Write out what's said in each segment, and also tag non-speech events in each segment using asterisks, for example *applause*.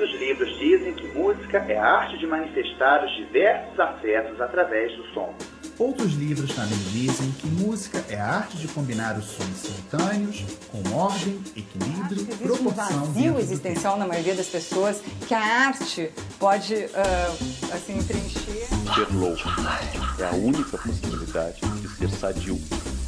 Outros livros dizem que música é a arte de manifestar os diversos afetos através do som. Outros livros também dizem que música é a arte de combinar os sons simultâneos com ordem, equilíbrio, Acho que proporção. um vazio existencial na maioria das pessoas que a arte pode ah, assim preencher. Ser louco é a única possibilidade de ser sadio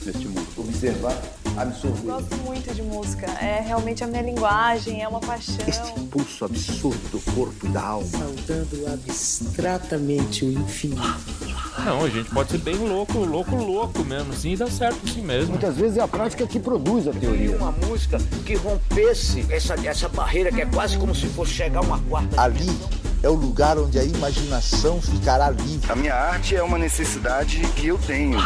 neste mundo. Observar, absorver. Gosto muito de música. É realmente a minha linguagem, é uma paixão. Este pulso absurdo do corpo e da alma. Saudando abstratamente o infinito. Não, a gente pode ser bem louco, louco, louco mesmo, e dá certo assim mesmo. Muitas vezes é a prática que produz a teoria. Uma música que rompesse essa, essa barreira que é quase como se fosse chegar a uma quarta. Ali é o lugar onde a imaginação ficará livre. A minha arte é uma necessidade que eu tenho.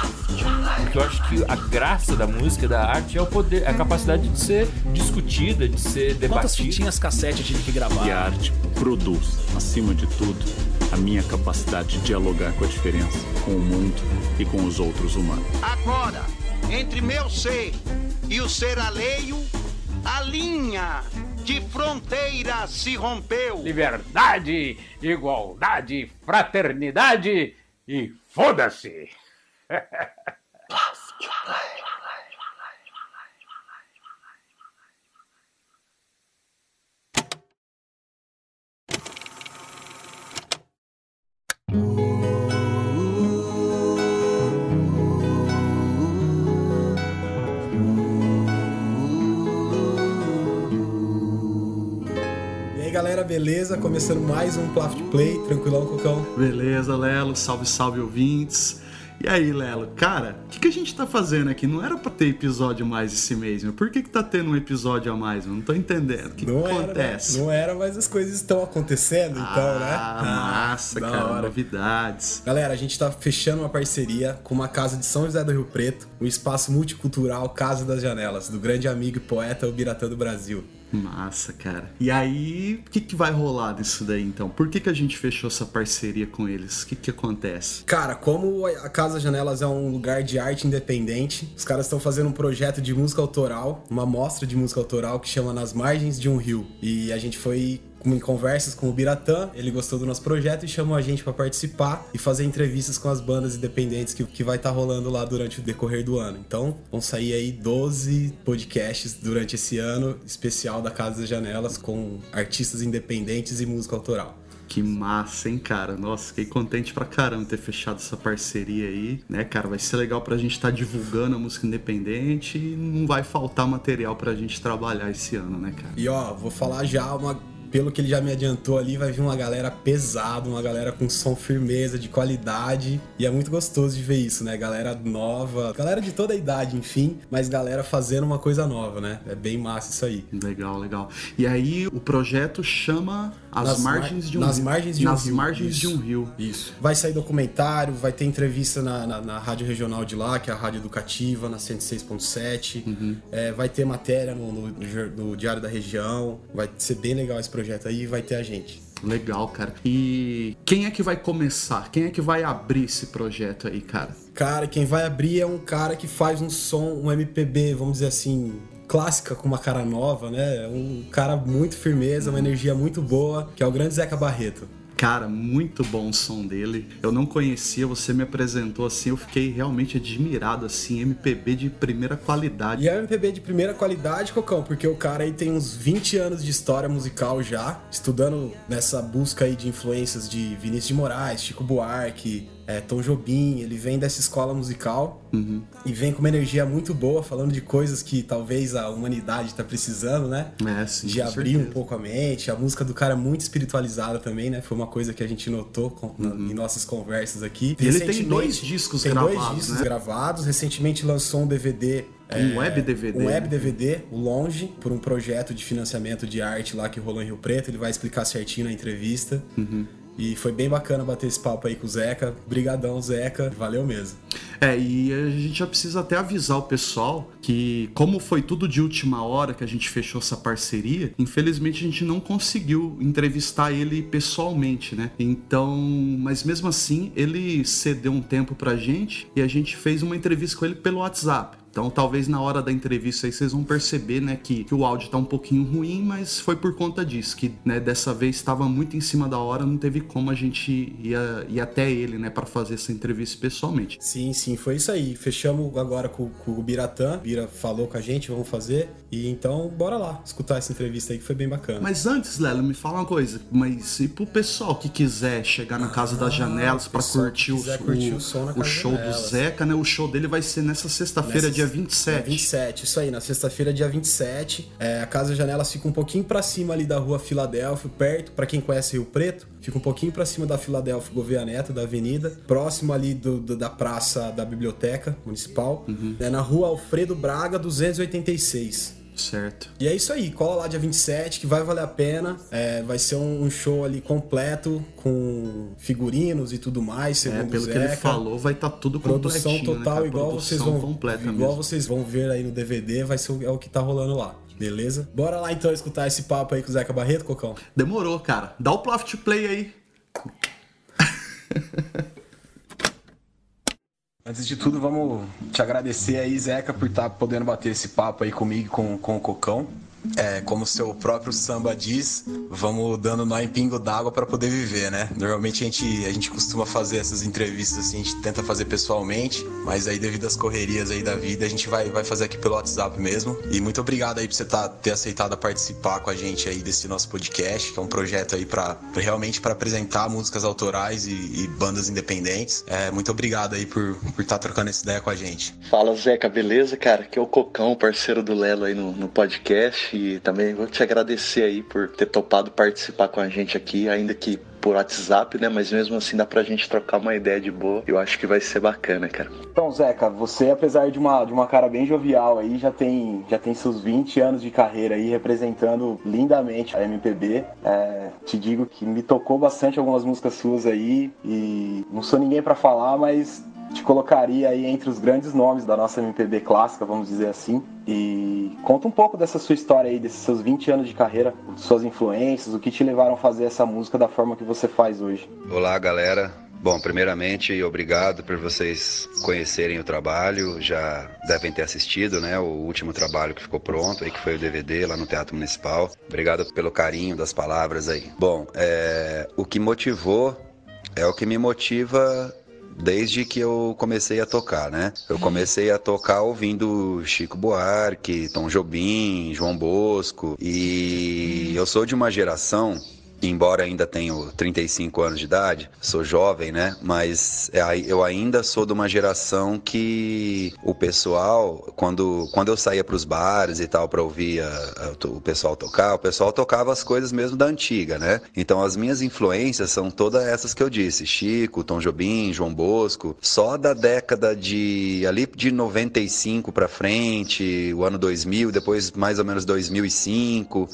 Eu acho que a graça da música, da arte, é o poder, é a capacidade de ser discutida, de ser Quantas debatida. fitinhas cassete eu tive que gravar? E a arte produz, acima de tudo, a minha capacidade de dialogar com a diferença, com o mundo e com os outros humanos. Agora, entre meu ser e o ser alheio, a linha de fronteira se rompeu. Liberdade, igualdade, fraternidade e foda-se! *laughs* galera, beleza? Começando mais um Plaft Play, tranquilão, Cocão? Beleza, Lelo, salve, salve ouvintes. E aí, Lelo, cara, o que, que a gente tá fazendo aqui? Não era pra ter episódio a mais esse mês, meu. Por que, que tá tendo um episódio a mais? Eu não tô entendendo. O que, que Não era, acontece? Não era, mas as coisas estão acontecendo, então, né? Ah, massa, da cara, hora. novidades. Galera, a gente tá fechando uma parceria com uma casa de São José do Rio Preto, o espaço multicultural Casa das Janelas, do grande amigo e poeta Ubiratã do Brasil. Massa, cara. E aí, o que, que vai rolar disso daí, então? Por que, que a gente fechou essa parceria com eles? O que, que acontece? Cara, como a Casa Janelas é um lugar de arte independente, os caras estão fazendo um projeto de música autoral, uma mostra de música autoral que chama Nas Margens de um Rio. E a gente foi em conversas com o Biratã, ele gostou do nosso projeto e chamou a gente pra participar e fazer entrevistas com as bandas independentes que, que vai estar rolando lá durante o decorrer do ano. Então, vão sair aí 12 podcasts durante esse ano especial da Casa das Janelas com artistas independentes e música autoral. Que massa, hein, cara? Nossa, fiquei contente pra caramba ter fechado essa parceria aí, né, cara? Vai ser legal pra gente estar divulgando a música independente e não vai faltar material pra gente trabalhar esse ano, né, cara? E ó, vou falar já uma. Pelo que ele já me adiantou ali, vai vir uma galera pesada, uma galera com som firmeza, de qualidade. E é muito gostoso de ver isso, né? Galera nova, galera de toda a idade, enfim, mas galera fazendo uma coisa nova, né? É bem massa isso aí. Legal, legal. E aí o projeto chama As Nas Margens mar- de um nas Rio. margens de um Nas rio. margens Isso. de um rio. Isso. Vai sair documentário, vai ter entrevista na, na, na rádio regional de lá, que é a Rádio Educativa, na 106.7. É, vai ter matéria no, no- no Diário da Região. Vai ser bem legal esse projeto aí e vai ter a gente. Legal, cara. E quem é que vai começar? Quem é que vai abrir esse projeto aí, cara? Cara, quem vai abrir é um cara que faz um som, um MPB, vamos dizer assim, clássica com uma cara nova, né? Um cara muito firmeza, uma energia muito boa, que é o grande Zeca Barreto. Cara, muito bom o som dele. Eu não conhecia, você me apresentou assim, eu fiquei realmente admirado, assim, MPB de primeira qualidade. E é MPB de primeira qualidade, Cocão, porque o cara aí tem uns 20 anos de história musical já, estudando nessa busca aí de influências de Vinícius de Moraes, Chico Buarque, é, Tom Jobim, ele vem dessa escola musical Uhum. e vem com uma energia muito boa, falando de coisas que talvez a humanidade tá precisando, né? É, sim, de abrir certeza. um pouco a mente. A música do cara é muito espiritualizada também, né? Foi uma coisa que a gente notou com- na- em nossas conversas aqui. Uhum. Ele tem dois discos tem gravados, dois discos né? gravados. Recentemente lançou um DVD. Um web DVD, Um web? DVD, o Longe, por um projeto de financiamento de arte lá que rolou em Rio Preto. Ele vai explicar certinho na entrevista. Uhum. E foi bem bacana bater esse papo aí com o Zeca. Brigadão, Zeca. Valeu mesmo. É, e a gente já precisa até avisar o pessoal que, como foi tudo de última hora que a gente fechou essa parceria, infelizmente a gente não conseguiu entrevistar ele pessoalmente, né? Então, mas mesmo assim, ele cedeu um tempo pra gente e a gente fez uma entrevista com ele pelo WhatsApp. Então talvez na hora da entrevista aí vocês vão perceber, né, que, que o áudio tá um pouquinho ruim, mas foi por conta disso, que né, dessa vez estava muito em cima da hora, não teve como a gente ir, ir até ele, né, para fazer essa entrevista pessoalmente. Sim, sim, foi isso aí. Fechamos agora com, com o Biratã. Bira falou com a gente, vamos fazer. E então, bora lá escutar essa entrevista aí que foi bem bacana. Mas antes, Lelo, me fala uma coisa. Mas e pro pessoal que quiser chegar na Casa ah, das Janelas para curtir, o, curtir o, o, o show do Zeca, né? O show dele vai ser nessa sexta-feira, dia 27. Dia 27, isso aí, na sexta-feira, dia 27. É, a Casa das Janelas fica um pouquinho para cima ali da rua Filadélfia, perto, para quem conhece Rio Preto. Fica um pouquinho para cima da Filadélfia Gouveia Neto, da avenida, próximo ali do, do, da praça da Biblioteca Municipal, uhum. é na rua Alfredo Braga, 286. Certo. E é isso aí, cola lá dia 27, que vai valer a pena. É, vai ser um, show ali completo, com figurinos e tudo mais, segundo é, pelo Zeca. que ele falou, vai estar tá tudo Produção né, total, né, igual vocês vão igual mesmo. vocês vão ver aí no DVD, vai ser o, é o que tá rolando lá. Beleza? Bora lá então escutar esse papo aí com o Zeca Barreto, Cocão? Demorou, cara. Dá o Ploft Play aí. Antes de tudo, vamos te agradecer aí, Zeca, por estar tá podendo bater esse papo aí comigo com, com o Cocão. É, como o seu próprio samba diz, vamos dando nó em pingo d'água para poder viver, né? Normalmente a gente, a gente costuma fazer essas entrevistas assim, a gente tenta fazer pessoalmente, mas aí devido às correrias aí da vida, a gente vai, vai fazer aqui pelo WhatsApp mesmo. E muito obrigado aí por você tá, ter aceitado participar com a gente aí desse nosso podcast, que é um projeto aí para realmente para apresentar músicas autorais e, e, bandas independentes. É, muito obrigado aí por estar por tá trocando essa ideia com a gente. Fala Zeca, beleza, cara? Que é o Cocão, parceiro do Lelo aí no, no podcast e também vou te agradecer aí por ter topado participar com a gente aqui, ainda que por WhatsApp, né? Mas mesmo assim dá pra gente trocar uma ideia de boa. Eu acho que vai ser bacana, cara. Então, Zeca, você, apesar de uma, de uma cara bem jovial aí, já tem, já tem seus 20 anos de carreira aí representando lindamente a MPB. É, te digo que me tocou bastante algumas músicas suas aí e não sou ninguém para falar, mas te colocaria aí entre os grandes nomes da nossa MPB clássica, vamos dizer assim. E conta um pouco dessa sua história aí, desses seus 20 anos de carreira, suas influências, o que te levaram a fazer essa música da forma que você faz hoje. Olá, galera. Bom, primeiramente, obrigado por vocês conhecerem o trabalho. Já devem ter assistido, né? O último trabalho que ficou pronto aí, que foi o DVD lá no Teatro Municipal. Obrigado pelo carinho das palavras aí. Bom, é, o que motivou é o que me motiva desde que eu comecei a tocar, né? Eu comecei a tocar ouvindo Chico Buarque, Tom Jobim, João Bosco, e eu sou de uma geração embora ainda tenho 35 anos de idade, sou jovem, né? Mas é eu ainda sou de uma geração que o pessoal, quando, quando eu saía para os bares e tal para ouvir a, a, o pessoal tocar, o pessoal tocava as coisas mesmo da antiga, né? Então as minhas influências são todas essas que eu disse: Chico, Tom Jobim, João Bosco. Só da década de ali de 95 para frente, o ano 2000, depois mais ou menos 2005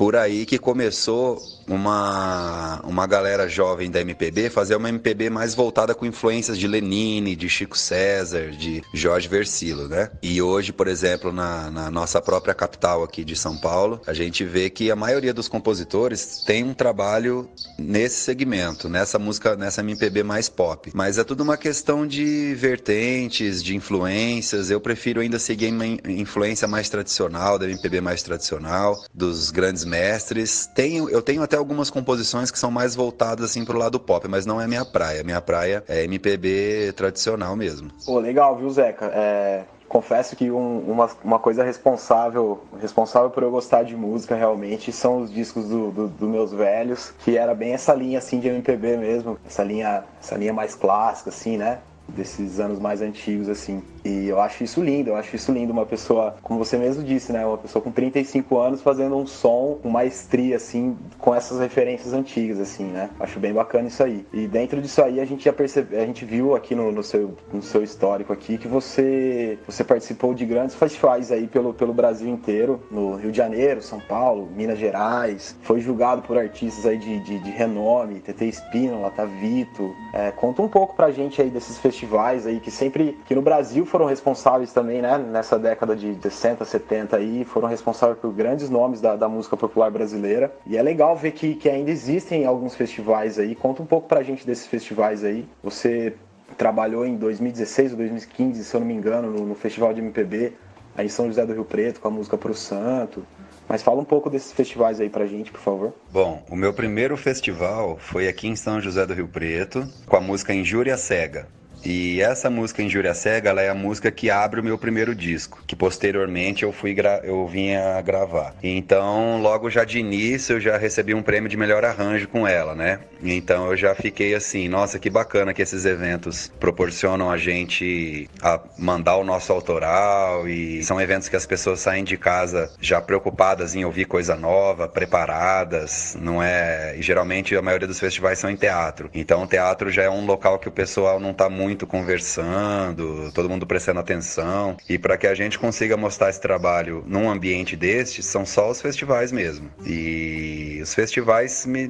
por aí que começou uma, uma galera jovem da MPB fazer uma MPB mais voltada com influências de Lenine, de Chico César, de Jorge Versilo, né? E hoje, por exemplo, na, na nossa própria capital aqui de São Paulo, a gente vê que a maioria dos compositores tem um trabalho nesse segmento, nessa música, nessa MPB mais pop. Mas é tudo uma questão de vertentes, de influências. Eu prefiro ainda seguir uma influência mais tradicional, da MPB mais tradicional, dos grandes mestres. Tenho, eu tenho até algumas composições que são mais voltadas assim pro lado pop, mas não é minha praia. Minha praia é MPB tradicional mesmo. Pô, legal, viu, Zeca? É, confesso que um, uma, uma coisa responsável responsável por eu gostar de música realmente são os discos dos do, do meus velhos, que era bem essa linha assim de MPB mesmo, essa linha, essa linha mais clássica assim, né? Desses anos mais antigos assim. E eu acho isso lindo, eu acho isso lindo. Uma pessoa, como você mesmo disse, né? Uma pessoa com 35 anos fazendo um som com maestria, assim, com essas referências antigas, assim, né? Acho bem bacana isso aí. E dentro disso aí a gente já percebe, a gente viu aqui no, no, seu, no seu histórico aqui que você, você participou de grandes festivais aí pelo, pelo Brasil inteiro, no Rio de Janeiro, São Paulo, Minas Gerais. Foi julgado por artistas aí de, de, de renome, TT Espínola, Tavito. É, conta um pouco pra gente aí desses festivais aí que sempre, que no Brasil foram responsáveis também, né, nessa década de 60, 70 aí, foram responsáveis por grandes nomes da, da música popular brasileira. E é legal ver que, que ainda existem alguns festivais aí. Conta um pouco pra gente desses festivais aí. Você trabalhou em 2016 ou 2015, se eu não me engano, no, no Festival de MPB, aí em São José do Rio Preto, com a música Pro Santo. Mas fala um pouco desses festivais aí pra gente, por favor. Bom, o meu primeiro festival foi aqui em São José do Rio Preto, com a música Injúria Cega. E essa música Injúria Cega, ela é a música que abre o meu primeiro disco, que posteriormente eu fui eu vinha gravar. Então, logo já de início, eu já recebi um prêmio de melhor arranjo com ela, né? Então, eu já fiquei assim, nossa, que bacana que esses eventos proporcionam a gente a mandar o nosso autoral e são eventos que as pessoas saem de casa já preocupadas em ouvir coisa nova, preparadas, não é? E geralmente a maioria dos festivais são em teatro. Então, o teatro já é um local que o pessoal não tá muito muito conversando, todo mundo prestando atenção. E para que a gente consiga mostrar esse trabalho num ambiente deste, são só os festivais mesmo. E os festivais me,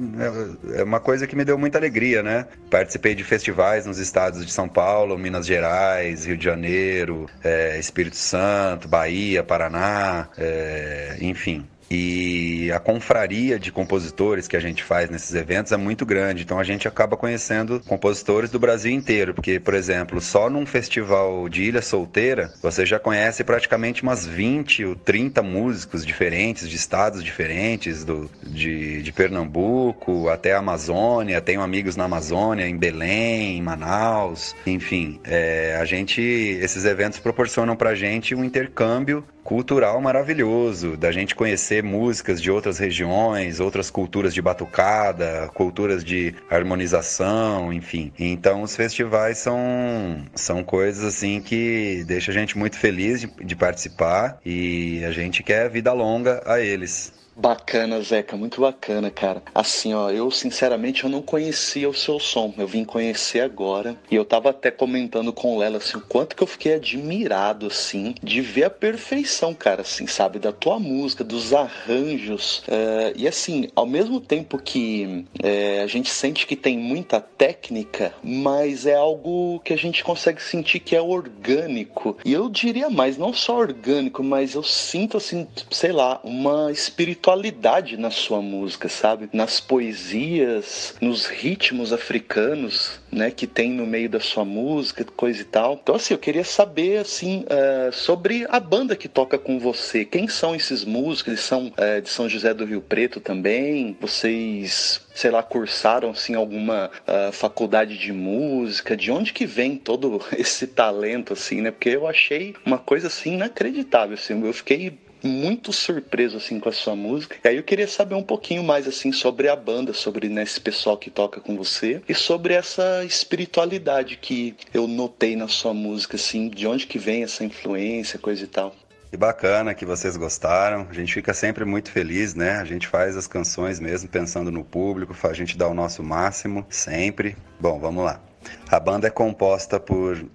é uma coisa que me deu muita alegria, né? Participei de festivais nos estados de São Paulo, Minas Gerais, Rio de Janeiro, é, Espírito Santo, Bahia, Paraná, é, enfim. E a confraria de compositores que a gente faz nesses eventos é muito grande, então a gente acaba conhecendo compositores do Brasil inteiro, porque, por exemplo, só num festival de Ilha Solteira, você já conhece praticamente umas 20 ou 30 músicos diferentes, de estados diferentes, do, de, de Pernambuco até a Amazônia, tenho amigos na Amazônia, em Belém, em Manaus, enfim, é, a gente, esses eventos proporcionam pra gente um intercâmbio cultural maravilhoso, da gente conhecer músicas de outras regiões, outras culturas de batucada, culturas de harmonização, enfim. Então os festivais são, são coisas assim que deixa a gente muito feliz de, de participar e a gente quer vida longa a eles. Bacana, Zeca, muito bacana, cara. Assim, ó, eu sinceramente eu não conhecia o seu som, eu vim conhecer agora. E eu tava até comentando com o Lela, assim, o quanto que eu fiquei admirado, assim, de ver a perfeição, cara, assim, sabe, da tua música, dos arranjos. Uh, e assim, ao mesmo tempo que uh, a gente sente que tem muita técnica, mas é algo que a gente consegue sentir que é orgânico. E eu diria mais, não só orgânico, mas eu sinto, assim, sei lá, uma espiritualidade espiritualidade na sua música, sabe? Nas poesias, nos ritmos africanos, né, que tem no meio da sua música, coisa e tal. Então, assim, eu queria saber, assim, uh, sobre a banda que toca com você. Quem são esses músicos? Eles são uh, de São José do Rio Preto também? Vocês sei lá, cursaram assim alguma uh, faculdade de música? De onde que vem todo *laughs* esse talento assim, né? Porque eu achei uma coisa assim inacreditável, assim. Eu fiquei muito surpreso assim com a sua música. E aí eu queria saber um pouquinho mais assim sobre a banda, sobre né, esse pessoal que toca com você e sobre essa espiritualidade que eu notei na sua música assim, de onde que vem essa influência, coisa e tal. Que bacana que vocês gostaram. A gente fica sempre muito feliz, né? A gente faz as canções mesmo pensando no público, a gente dá o nosso máximo sempre. Bom, vamos lá. A banda é composta por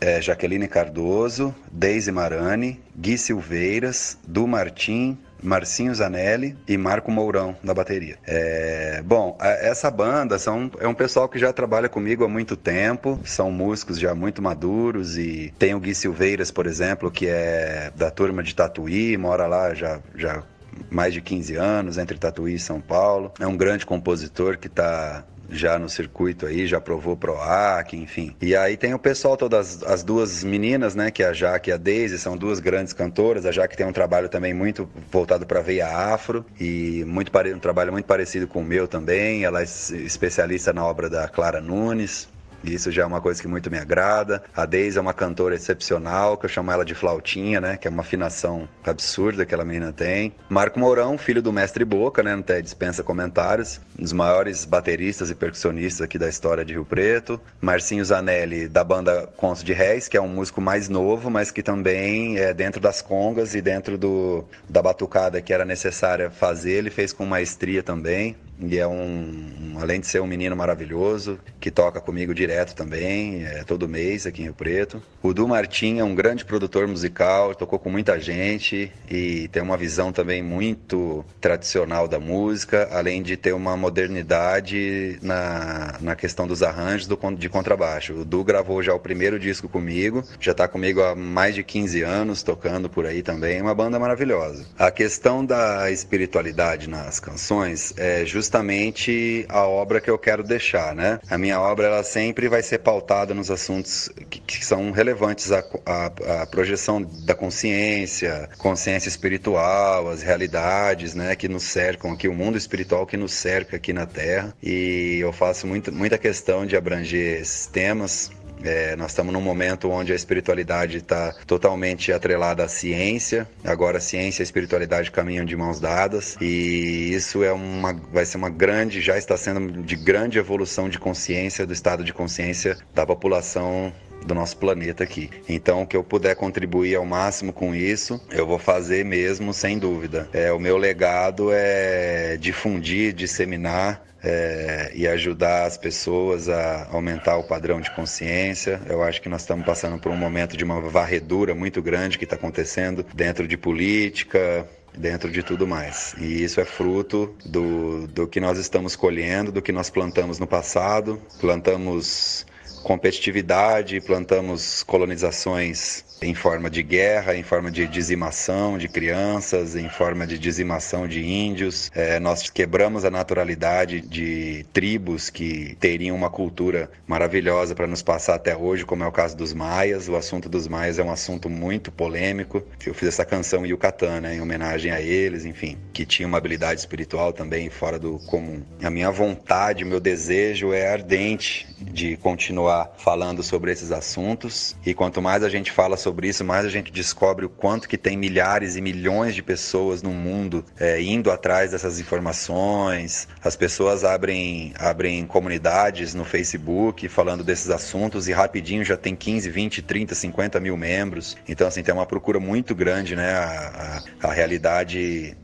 é, Jaqueline Cardoso, Deise Marani, Gui Silveiras, Du Martim, Marcinho Zanelli e Marco Mourão na bateria. É, bom, essa banda são, é um pessoal que já trabalha comigo há muito tempo, são músicos já muito maduros e tem o Gui Silveiras, por exemplo, que é da turma de Tatuí, mora lá já, já mais de 15 anos entre Tatuí e São Paulo. É um grande compositor que está já no circuito aí, já provou PROAC, enfim. E aí tem o pessoal, todas as duas meninas, né, que é a Jaque e a Daisy, são duas grandes cantoras. A Jaque tem um trabalho também muito voltado para veia afro e muito um trabalho muito parecido com o meu também. Ela é especialista na obra da Clara Nunes. Isso já é uma coisa que muito me agrada. A Daisy é uma cantora excepcional, que eu chamo ela de flautinha, né? Que é uma afinação absurda que ela menina tem. Marco Mourão, filho do mestre Boca, né? Não tem dispensa comentários. Um dos maiores bateristas e percussionistas aqui da história de Rio Preto. Marcinho Zanelli, da banda Contos de Réis, que é um músico mais novo, mas que também é dentro das congas e dentro do, da batucada que era necessária fazer, ele fez com maestria também e é um, além de ser um menino maravilhoso, que toca comigo direto também, é, todo mês aqui em Rio Preto. O Du Martim é um grande produtor musical, tocou com muita gente e tem uma visão também muito tradicional da música, além de ter uma modernidade na, na questão dos arranjos do, de contrabaixo. O Du gravou já o primeiro disco comigo, já está comigo há mais de 15 anos, tocando por aí também, uma banda maravilhosa. A questão da espiritualidade nas canções é justamente a obra que eu quero deixar, né? A minha obra ela sempre sempre vai ser pautada nos assuntos que, que são relevantes à, à, à, projeção da consciência, consciência espiritual, as realidades, né, que nos cercam aqui, o mundo espiritual que nos cerca aqui na Terra. E eu faço muito, muita questão de abranger esses temas é, nós estamos num momento onde a espiritualidade está totalmente atrelada à ciência. Agora a ciência e a espiritualidade caminham de mãos dadas e isso é uma, vai ser uma grande, já está sendo de grande evolução de consciência, do estado de consciência da população do nosso planeta aqui. Então, o que eu puder contribuir ao máximo com isso, eu vou fazer mesmo, sem dúvida. É, o meu legado é difundir, disseminar é, e ajudar as pessoas a aumentar o padrão de consciência. Eu acho que nós estamos passando por um momento de uma varredura muito grande que está acontecendo dentro de política, dentro de tudo mais. E isso é fruto do, do que nós estamos colhendo, do que nós plantamos no passado. Plantamos competitividade, plantamos colonizações em forma de guerra, em forma de dizimação de crianças, em forma de dizimação de índios. É, nós quebramos a naturalidade de tribos que teriam uma cultura maravilhosa para nos passar até hoje, como é o caso dos maias. O assunto dos maias é um assunto muito polêmico. Eu fiz essa canção Yucatán, né, em homenagem a eles, enfim, que tinha uma habilidade espiritual também fora do comum. A minha vontade, o meu desejo é ardente de continuar falando sobre esses assuntos e quanto mais a gente fala sobre sobre isso, mais a gente descobre o quanto que tem milhares e milhões de pessoas no mundo é, indo atrás dessas informações. As pessoas abrem, abrem comunidades no Facebook falando desses assuntos e rapidinho já tem 15, 20, 30, 50 mil membros. Então, assim, tem uma procura muito grande, né? a, a, a realidade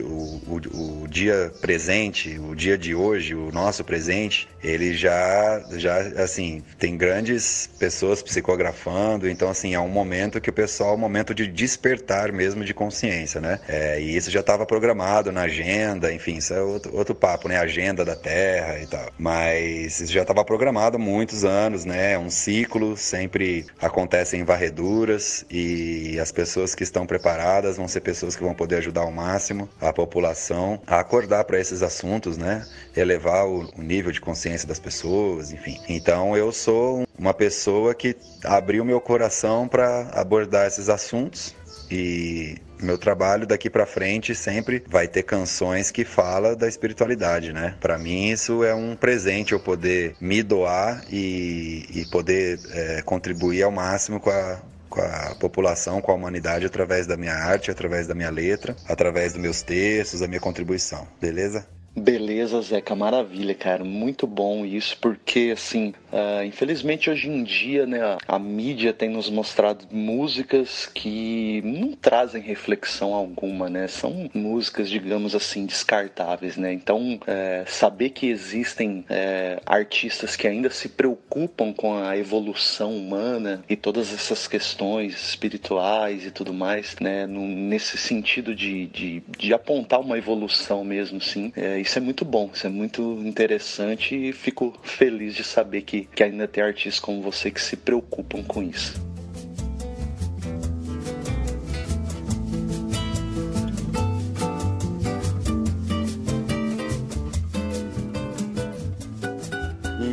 o, o, o, dia presente, o dia de hoje, o nosso presente, ele já, já assim, tem grandes pessoas psicografando, então, assim, é um momento que o pessoal, é um momento de despertar mesmo de consciência, né? É, e isso já estava programado na agenda, enfim, isso é outro, outro papo, né? Agenda da Terra e tal. Mas isso já estava programado há muitos anos, né? É um ciclo, sempre acontecem varreduras e as pessoas que estão preparadas vão ser pessoas que vão poder ajudar ao máximo a população a acordar para esses assuntos, né? Elevar o, o nível de consciência das pessoas, enfim. Então eu sou uma pessoa que abriu meu coração para abordar esses assuntos e meu trabalho daqui para frente sempre vai ter canções que fala da espiritualidade, né? Para mim isso é um presente eu poder me doar e, e poder é, contribuir ao máximo com a com a população, com a humanidade através da minha arte, através da minha letra, através dos meus textos, da minha contribuição. Beleza? Beleza, Zeca, maravilha, cara. Muito bom isso, porque, assim, uh, infelizmente hoje em dia, né, a, mídia tem nos mostrado músicas que não trazem reflexão alguma, né? São músicas, digamos assim, descartáveis, né? Então, é, saber que existem é, artistas que ainda se preocupam com a evolução humana e todas essas questões espirituais e tudo mais, né? No, nesse sentido de, de, de apontar uma evolução mesmo, sim. É, isso é muito bom, isso é muito interessante e fico feliz de saber que, que ainda tem artistas como você que se preocupam com isso.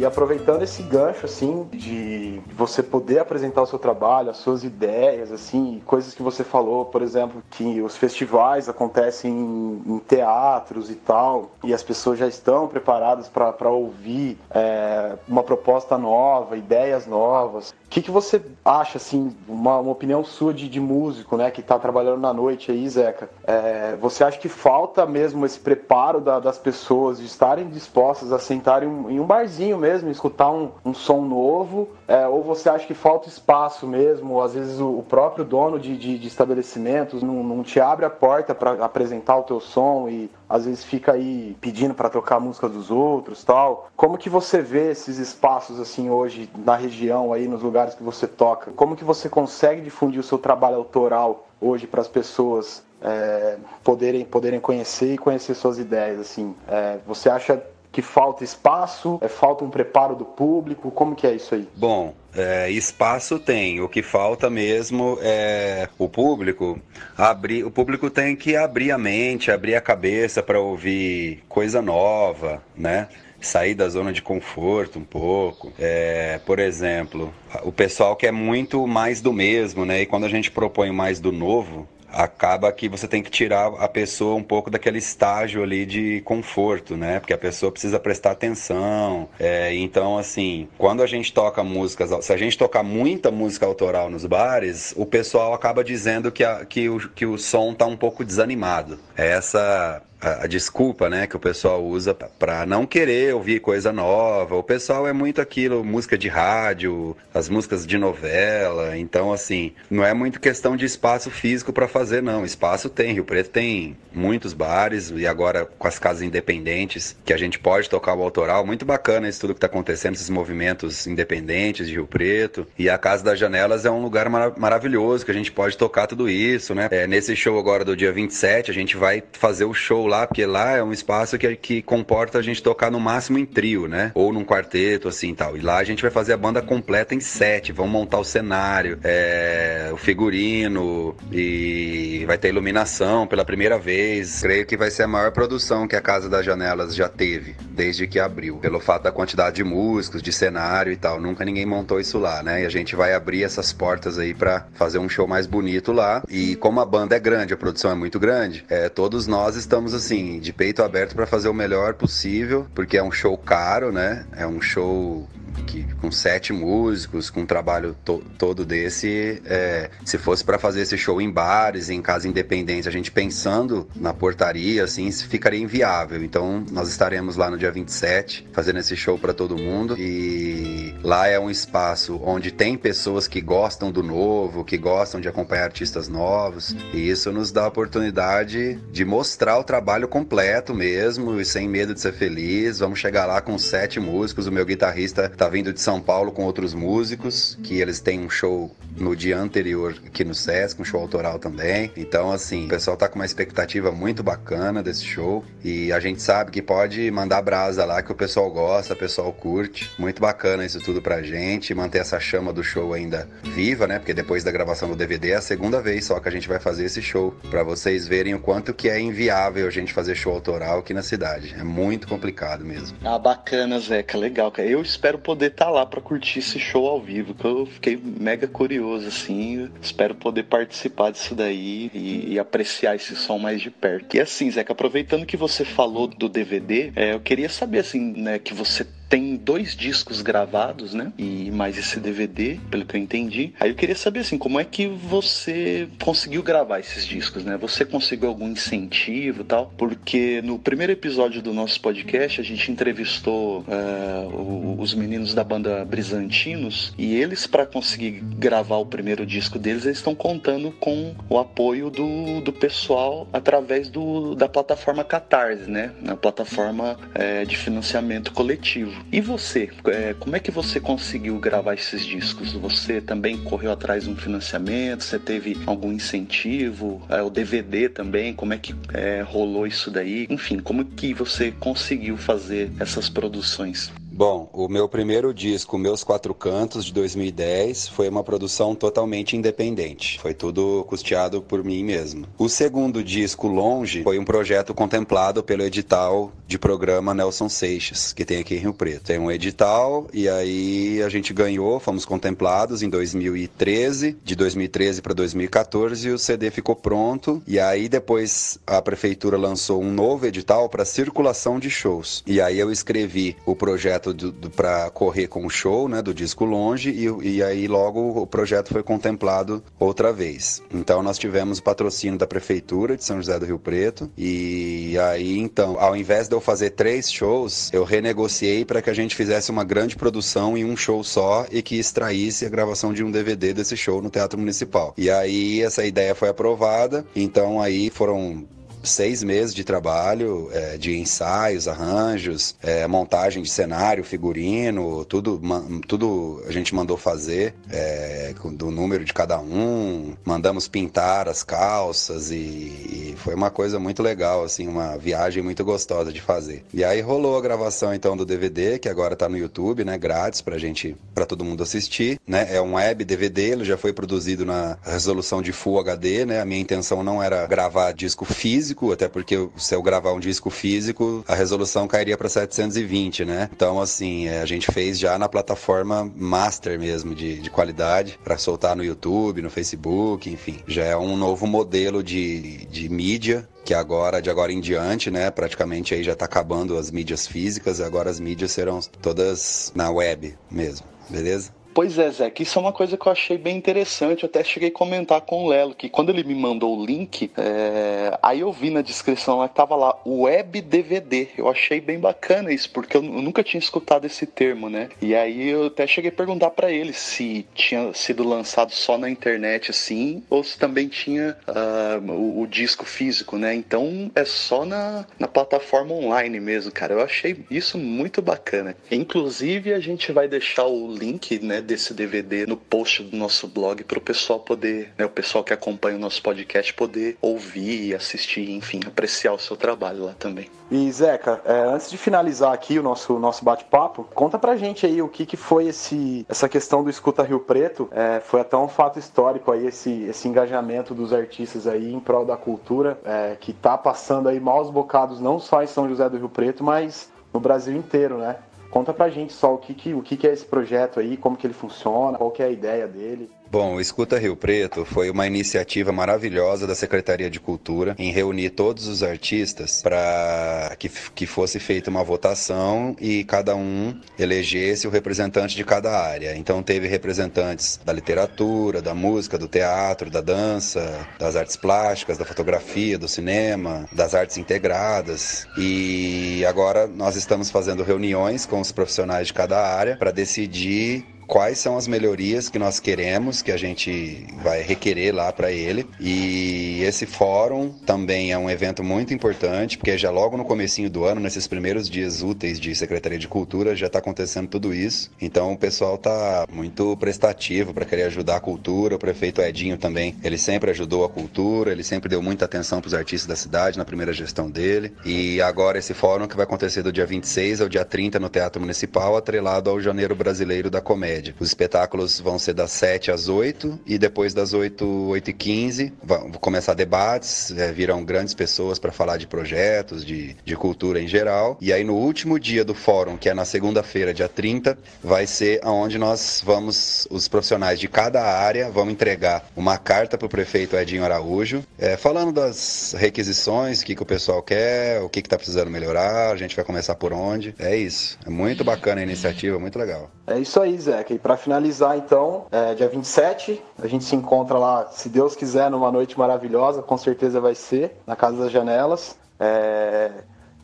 E aproveitando esse gancho, assim, de você poder apresentar o seu trabalho, as suas ideias, assim, coisas que você falou, por exemplo, que os festivais acontecem em, em teatros e tal, e as pessoas já estão preparadas para ouvir é, uma proposta nova, ideias novas. Que, que você acha, assim, uma, uma opinião sua de, de músico, né, que está trabalhando na noite aí, Zeca? É, você acha que falta mesmo esse preparo da, das pessoas de estarem dispostas a sentarem em um barzinho mesmo, escutar um, um som novo, é, ou você acha que falta espaço mesmo, ou às vezes o, próprio dono de, de, de estabelecimentos não, não, te abre a porta para apresentar o teu som e às vezes fica aí pedindo para tocar a música dos outros tal. Como que você vê esses espaços assim hoje na região aí, nos lugares que você toca? Como que você consegue difundir o seu trabalho autoral hoje para as pessoas é, poderem, poderem conhecer e conhecer suas ideias assim? É, você acha que falta espaço, é, falta um preparo do público? Como que é isso aí? Bom, é, espaço tem. O que falta mesmo é o público abrir. O público tem que abrir a mente, abrir a cabeça para ouvir coisa nova, né? sair da zona de conforto um pouco. É, por exemplo, o pessoal quer muito mais do mesmo, né? E quando a gente propõe mais do novo, acaba que você tem que tirar a pessoa um pouco daquele estágio ali de conforto, né? Porque a pessoa precisa prestar atenção. É, então, assim, quando a gente toca músicas, se a gente tocar muita música autoral nos bares, o pessoal acaba dizendo que, a, que, o, que o som tá um pouco desanimado. É essa a, a, desculpa, né, que o pessoal usa para não querer ouvir coisa nova. O pessoal é muito aquilo, música de rádio, as músicas de novela. Então, assim, não é muito questão de espaço físico para fazer, não. Espaço tem. Rio Preto tem muitos bares e agora com as casas independentes que a gente pode tocar o autoral. Muito bacana isso tudo que está acontecendo, esses movimentos independentes de Rio Preto. E a Casa das Janelas é um lugar mar maravilhoso que a gente pode tocar tudo isso, né? É, nesse show agora do dia 27, a gente vai fazer o show lá lá, porque lá é um espaço que, que comporta a gente tocar no máximo em trio, né? Ou num quarteto, assim tal. E lá a gente vai fazer a banda completa em sete. Vamos montar o cenário, é, o figurino e vai ter iluminação pela primeira vez. Creio que vai ser a maior produção que a Casa das Janelas já teve, desde que abriu. Pelo fato da quantidade de músicos, de cenário e tal. Nunca ninguém montou isso lá, né? E a gente vai abrir essas portas aí para fazer um show mais bonito lá. E como a banda é grande, a produção é muito grande, é, todos nós estamos assim, de peito aberto para fazer o melhor possível, porque é um show caro, né? É um show que com sete músicos, com um trabalho to todo desse, é, se fosse para fazer esse show em bares, em casa independente, a gente pensando na portaria, assim, ficaria inviável. Então, nós estaremos lá no dia 27, fazendo esse show para todo mundo. E lá é um espaço onde tem pessoas que gostam do novo, que gostam de acompanhar artistas novos. E isso nos dá a oportunidade de mostrar o trabalho completo mesmo, e sem medo de ser feliz. Vamos chegar lá com sete músicos. O meu guitarrista tá vindo de São Paulo com outros músicos, que eles têm um show no dia anterior aqui no Sesc, um show autoral também. Então, assim, o pessoal tá com uma expectativa muito bacana desse show e a gente sabe que pode mandar brasa lá que o pessoal gosta, o pessoal curte. Muito bacana isso tudo pra gente, manter essa chama do show ainda viva, né? Porque depois da gravação do DVD é a segunda vez só que a gente vai fazer esse show, para vocês verem o quanto que é inviável gente fazer show autoral aqui na cidade. É muito complicado mesmo. Ah, bacana, Zeca, legal, cara. Eu espero poder estar tá lá para curtir esse show ao vivo, que eu fiquei mega curioso, assim. Espero poder participar disso daí e, e, apreciar esse som mais de perto. E assim, Zeca, aproveitando que você falou do DVD, é, eu queria saber, assim, né, que você tem dois discos gravados, né? E mais esse DVD, pelo que eu entendi. Aí eu queria saber assim, como é que você conseguiu gravar esses discos, né? Você conseguiu algum incentivo tal? Porque no primeiro episódio do nosso podcast a gente entrevistou uh, os meninos da banda Brisantinos e eles para conseguir gravar o primeiro disco deles eles estão contando com o apoio do, do pessoal através do, da plataforma Catarse, né? Na plataforma é, de financiamento coletivo. E você, é, como é que você conseguiu gravar esses discos? Você também correu atrás de um financiamento? Você teve algum incentivo? É, o DVD também, como é que é, rolou isso daí? Enfim, como que você conseguiu fazer essas produções? Bom, o meu primeiro disco, Meus Quatro Cantos, de 2010, foi uma produção totalmente independente. Foi tudo custeado por mim mesmo. O segundo disco, Longe, foi um projeto contemplado pelo edital de programa Nelson Seixas, que tem aqui em Rio Preto. Tem um edital e aí a gente ganhou, fomos contemplados em 2013. De 2013 para 2014 o CD ficou pronto. E aí depois a prefeitura lançou um novo edital para circulação de shows. E aí eu escrevi o projeto projeto para correr com o show, né, do disco Longe, e, e aí logo o projeto foi contemplado outra vez. Então nós tivemos o patrocínio da Prefeitura de São José do Rio Preto, e aí então, ao invés de eu fazer três shows, eu renegociei para que a gente fizesse uma grande produção em um show só e que extraísse a gravação de um DVD desse show no Teatro Municipal. E aí essa ideia foi aprovada, então aí foram seis meses de trabalho, é, de ensaios, arranjos, é, montagem de cenário, figurino, tudo, tudo a gente mandou fazer, é, do número de cada um, mandamos pintar as calças e, e, foi uma coisa muito legal, assim, uma viagem muito gostosa de fazer. E aí rolou a gravação então do DVD, que agora tá no YouTube, né, grátis pra gente, pra todo mundo assistir, né, é um web DVD, ele já foi produzido na resolução de Full HD, né, a minha intenção não era gravar disco físico, físico, até porque se eu gravar um disco físico, a resolução cairia para 720, né? Então, assim, é, a gente fez já na plataforma master mesmo de, de qualidade para soltar no YouTube, no Facebook, enfim. Já é um novo modelo de, de mídia que agora, de agora em diante, né, praticamente aí já está acabando as mídias físicas, agora as mídias serão todas na web mesmo, beleza? Pois é, Zé, que isso é uma coisa que eu achei bem interessante. Eu até cheguei a comentar com o Lelo, que quando ele me mandou o link, é... aí eu vi na descrição lá que tava lá, Web DVD. Eu achei bem bacana isso, porque eu nunca tinha escutado esse termo, né? E aí eu até cheguei a perguntar para ele se tinha sido lançado só na internet assim, ou se também tinha uh, o, o, disco físico, né? Então é só na, na plataforma online mesmo, cara. Eu achei isso muito bacana. Inclusive, a gente vai deixar o link, né? Desse DVD no post do nosso blog para o pessoal poder, né, o pessoal que acompanha o nosso podcast poder ouvir, assistir, enfim, apreciar o seu trabalho lá também. E Zeca, é, antes de finalizar aqui o nosso, nosso bate-papo, conta pra gente aí o que, que foi esse, essa questão do Escuta Rio Preto. É, foi até um fato histórico aí esse, esse engajamento dos artistas aí em prol da cultura, é, que tá passando aí maus bocados não só em São José do Rio Preto, mas no Brasil inteiro, né? Conta pra gente só o que, que, o que, que é esse projeto aí, como que ele funciona, qual que é a ideia dele. Bom, o Escuta Rio Preto foi uma iniciativa maravilhosa da Secretaria de Cultura em reunir todos os artistas para que, que fosse feita uma votação e cada um elegesse o representante de cada área. Então teve representantes da literatura, da música, do teatro, da dança, das artes plásticas, da fotografia, do cinema, das artes integradas. E agora nós estamos fazendo reuniões com os profissionais de cada área para decidir quais são as melhorias que nós queremos, que a gente vai requerer lá para ele. E esse fórum também é um evento muito importante, porque já logo no comecinho do ano, nesses primeiros dias úteis de Secretaria de Cultura, já está acontecendo tudo isso. Então o pessoal tá muito prestativo para querer ajudar a cultura. O prefeito Edinho também, ele sempre ajudou a cultura, ele sempre deu muita atenção para os artistas da cidade na primeira gestão dele. E agora esse fórum que vai acontecer do dia 26 ao dia 30 no Teatro Municipal, atrelado ao Janeiro Brasileiro da Comédia. Os espetáculos vão ser das 7 às 8 e depois das 8, 8 e 15 vão começar debates, é, virão grandes pessoas para falar de projetos, de, de cultura em geral. E aí no último dia do fórum, que é na segunda-feira, dia 30, vai ser onde nós vamos, os profissionais de cada área, vão entregar uma carta para o prefeito Edinho Araújo, é, falando das requisições, o que, que o pessoal quer, o que está precisando melhorar, a gente vai começar por onde. É isso. É muito bacana a iniciativa, muito legal. É isso aí, E para finalizar, então, é, dia 27, a gente se encontra lá, se Deus quiser, numa noite maravilhosa, com certeza vai ser, na Casa das Janelas. É...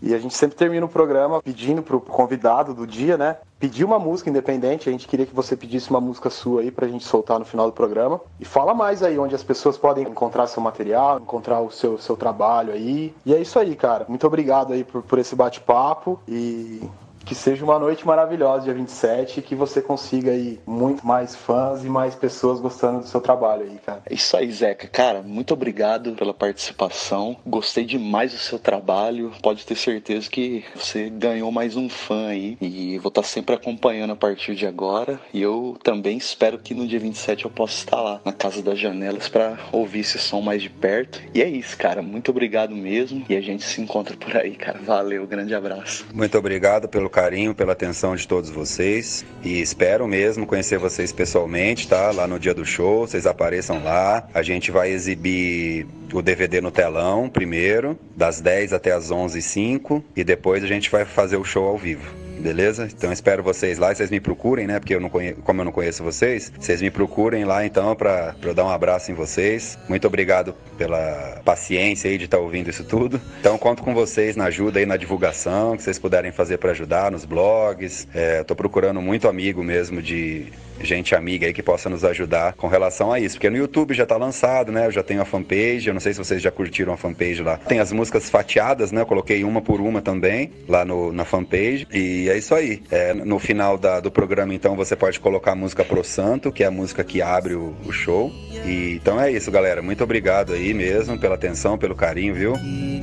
E a gente sempre termina o programa pedindo pro convidado do dia, né? Pedir uma música independente. A gente queria que você pedisse uma música sua aí pra gente soltar no final do programa. E fala mais aí, onde as pessoas podem encontrar seu material, encontrar o seu, seu trabalho aí. E é isso aí, cara. Muito obrigado aí por, por esse bate-papo. E que seja uma noite maravilhosa, dia 27, e que você consiga aí muito mais fãs e mais pessoas gostando do seu trabalho aí, cara. É isso aí, Zeca. Cara, muito obrigado pela participação. Gostei demais do seu trabalho. Pode ter certeza que você ganhou mais um fã aí. E vou estar sempre acompanhando a partir de agora. E eu também espero que no dia 27 eu possa estar lá na Casa das Janelas para ouvir esse som mais de perto. E é isso, cara. Muito obrigado mesmo. E a gente se encontra por aí, cara. Valeu, grande abraço. Muito obrigado pelo carinho, pela atenção de todos vocês e espero mesmo conhecer vocês pessoalmente, tá? Lá no dia do show, vocês apareçam lá. A gente vai exibir o DVD no telão primeiro, das 10 até as 11h05 e depois a gente vai fazer o show ao vivo beleza? Então espero vocês lá, vocês me procurem, né? Porque eu não como eu não conheço vocês, vocês me procurem lá então para eu dar um abraço em vocês. Muito obrigado pela paciência aí de estar tá ouvindo isso tudo. Então conto com vocês na ajuda aí na divulgação, que vocês puderem fazer para ajudar nos blogs. É, tô procurando muito amigo mesmo de gente amiga aí que possa nos ajudar com relação a isso. Porque no YouTube já tá lançado, né? Eu já tenho a fanpage, eu não sei se vocês já curtiram a fanpage lá. Tem as músicas fatiadas, né? Eu coloquei uma por uma também lá no, na fanpage. E é isso aí. É, no final da, do programa, então, você pode colocar a música Pro Santo, que é a música que abre o, o show. E, então é isso, galera. Muito obrigado aí mesmo pela atenção, pelo carinho, viu?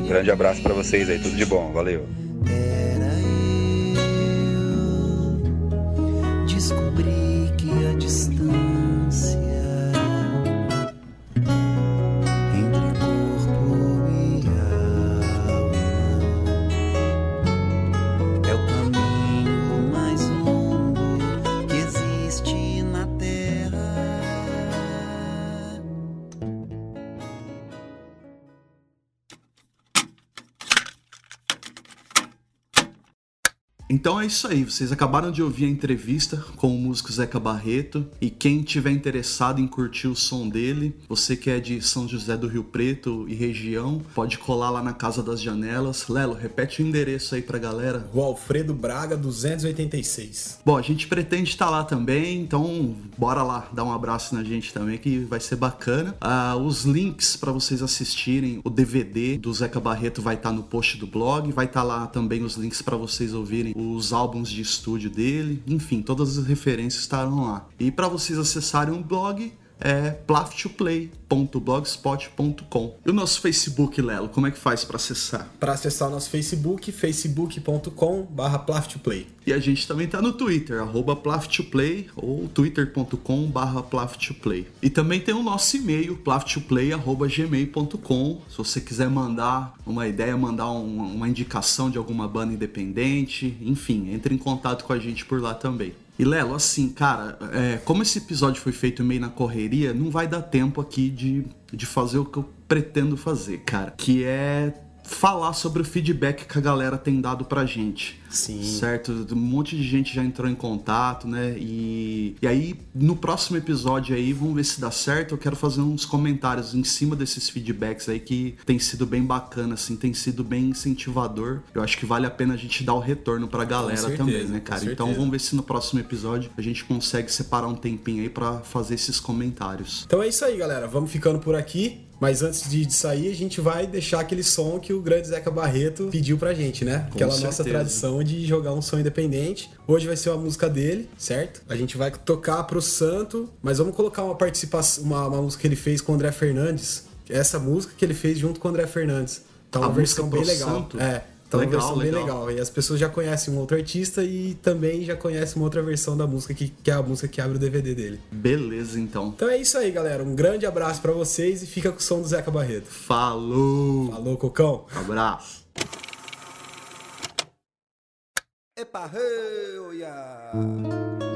grande abraço para vocês aí. Tudo de bom. Valeu. descobri que a distância Então é isso aí, vocês acabaram de ouvir a entrevista com o músico Zeca Barreto e quem tiver interessado em curtir o som dele, você que é de São José do Rio Preto e região, pode colar lá na Casa das Janelas. Lelo, repete o endereço aí pra galera. Rua Alfredo Braga 286. Bom, a gente pretende estar lá também, então bora lá dar um abraço na gente também que vai ser bacana. Ah, os links para vocês assistirem o DVD do Zeca Barreto vai estar no post do blog, vai estar lá também os links para vocês ouvirem os álbuns de estúdio dele, enfim, todas as referências estarão lá. E para vocês acessarem o blog é plafttoplay.blogspot.com. E o nosso Facebook, Lelo, como é que faz para acessar? Para acessar o nosso Facebook, facebook.com/plafttoplay. E a gente também tá no Twitter, arroba ou twitter.com barra plafttoplay. E também tem o nosso e-mail, plafttoplay.gmail.com. Se você quiser mandar uma ideia, mandar um, uma indicação de alguma banda independente, enfim, entre em contato com a gente por lá também. E Lelo, assim, cara, é, como esse episódio foi feito meio na correria, não vai dar tempo aqui de, de fazer o que eu pretendo fazer, cara. Que é falar sobre o feedback que a galera tem dado pra gente. Sim. Certo? Um monte de gente já entrou em contato, né? E, e aí, no próximo episódio aí, vamos ver se dá certo. Eu quero fazer uns comentários em cima desses feedbacks aí que tem sido bem bacana, assim, tem sido bem incentivador. Eu acho que vale a pena a gente dar o retorno pra galera certeza, também, né, cara? Então vamos ver se no próximo episódio a gente consegue separar um tempinho aí pra fazer esses comentários. Então é isso aí, galera. Vamos ficando por aqui. Mas antes de sair, a gente vai deixar aquele som que o grande Zeca Barreto pediu pra gente, né? Com Aquela nossa certeza. Tradição de jogar um som independente. Hoje vai ser uma música dele, certo? A gente vai tocar pro Santo, mas vamos colocar uma participação, uma, uma música que ele fez com o André Fernandes. Essa música que ele fez junto com o André Fernandes. Tá uma A versão bem legal. Santo? É. Tá uma Legal, versão bem legal. legal. E as pessoas já conhecem um outro artista e também já conhecem uma outra versão da música, que, que é a música que abre o DVD dele. Beleza, então. Então é isso aí, galera. Um grande abraço pra vocês e fica com o som do Zeca Barreto. Falou! Falou, Cocão! Abraço! Epa, reuia!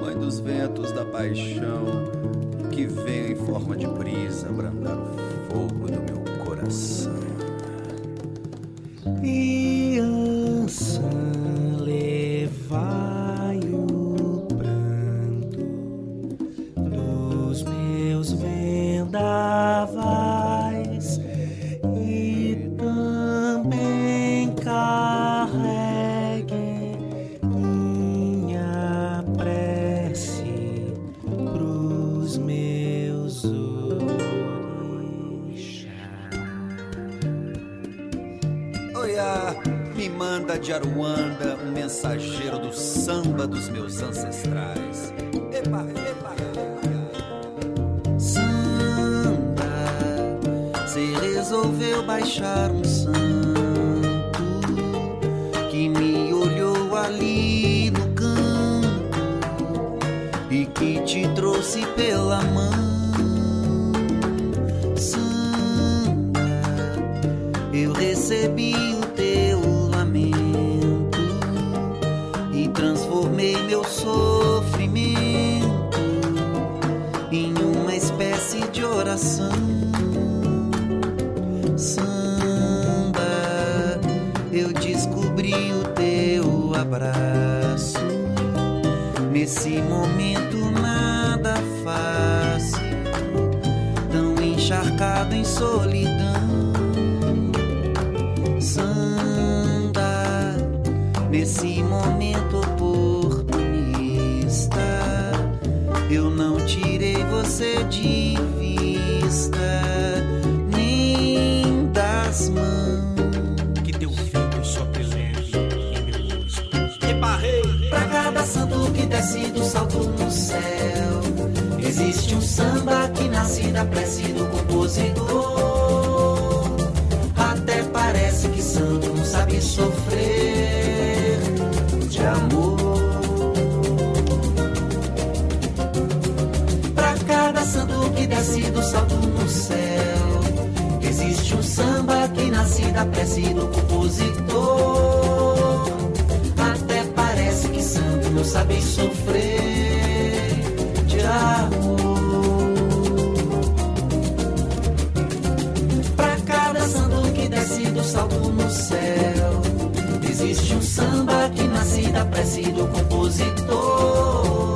Mãe dos ventos da paixão, que veio em forma de brisa abrandar o fogo do meu coração. Criança, levai o pranto dos meus vendavais Oiá, me manda de Aruanda um mensageiro do samba dos meus ancestrais. Epa, epa, Samba, você resolveu baixar um santo que me olhou ali no canto e que te trouxe pela mão. Nesse momento nada fácil, tão encharcado em solidão. Samba, nesse momento oportunista, eu não tirei você de vista, desce do salto no céu, existe um samba que nasce da prece do compositor. Até parece que santo não sabe sofrer de amor. Pra cada santo que desce do salto no céu, existe um samba que nasce da prece do compositor não sabem sofrer de amor. Pra cada santo que desce do salto no céu, existe um samba que nasce da prece do compositor.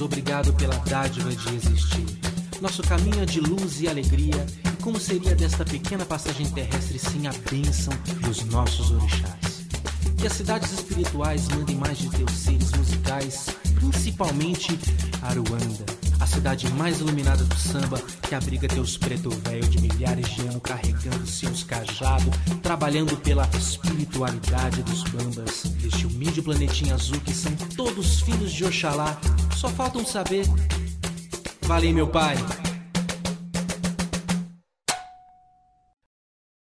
Obrigado pela dádiva de existir. Nosso caminho é de luz e alegria. E como seria desta pequena passagem terrestre sem a bênção dos nossos orixás? Que as cidades espirituais mandem mais de teus seres musicais, principalmente Aruanda, cidade mais iluminada do samba, que abriga teus preto velho de milhares de anos carregando seus cajados, trabalhando pela espiritualidade dos bambas, deste humilde planetinha azul que são todos filhos de Oxalá, só faltam saber. Valeu, meu pai.